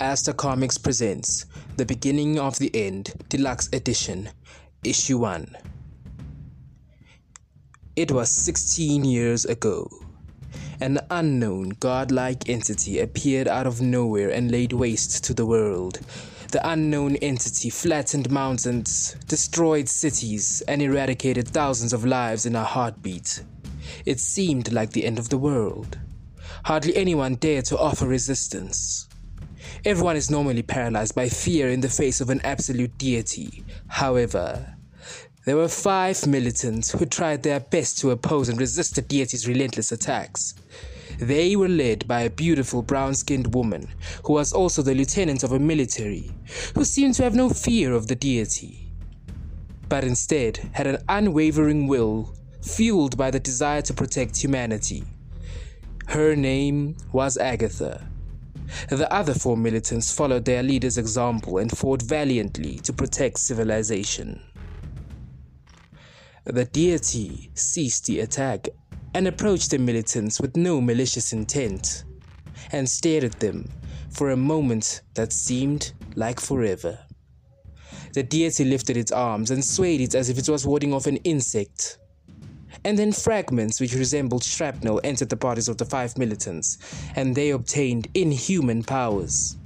Astercomics presents The Beginning of the End Deluxe Edition, Issue 1. It was 16 years ago. An unknown godlike entity appeared out of nowhere and laid waste to the world. The unknown entity flattened mountains, destroyed cities, and eradicated thousands of lives in a heartbeat. It seemed like the end of the world. Hardly anyone dared to offer resistance. Everyone is normally paralyzed by fear in the face of an absolute deity. However, there were five militants who tried their best to oppose and resist the deity's relentless attacks. They were led by a beautiful brown skinned woman who was also the lieutenant of a military, who seemed to have no fear of the deity, but instead had an unwavering will fueled by the desire to protect humanity. Her name was Agatha. The other four militants followed their leader's example and fought valiantly to protect civilization. The deity ceased the attack and approached the militants with no malicious intent and stared at them for a moment that seemed like forever. The deity lifted its arms and swayed it as if it was warding off an insect. And then fragments which resembled shrapnel entered the bodies of the five militants, and they obtained inhuman powers.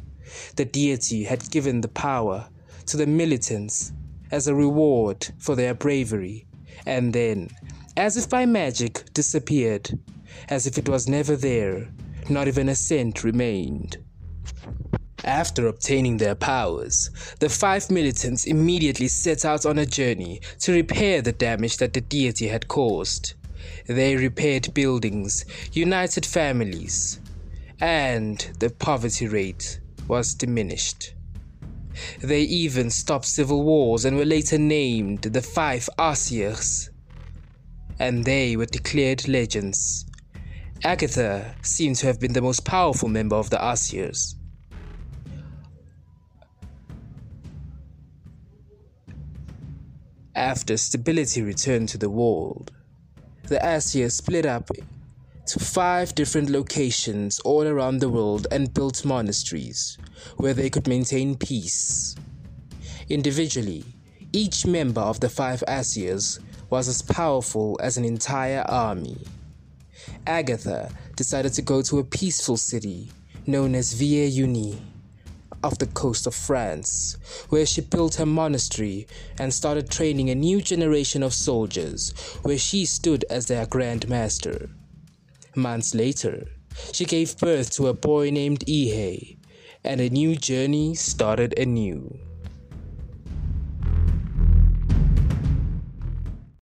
The deity had given the power to the militants as a reward for their bravery and then, as if by magic, disappeared, as if it was never there, not even a scent remained. After obtaining their powers, the five militants immediately set out on a journey to repair the damage that the deity had caused. They repaired buildings, united families, and the poverty rate was diminished. They even stopped civil wars and were later named the Five Arciers. And they were declared legends. Agatha seemed to have been the most powerful member of the Arciers. After stability returned to the world, the Arciers split up to five different locations all around the world and built monasteries where they could maintain peace. Individually, each member of the five Arciers was as powerful as an entire army. Agatha decided to go to a peaceful city known as Villers-Unis off the coast of France, where she built her monastery and started training a new generation of soldiers, where she stood as their grand master. Months later, she gave birth to a boy named Ihe, and a new journey started anew.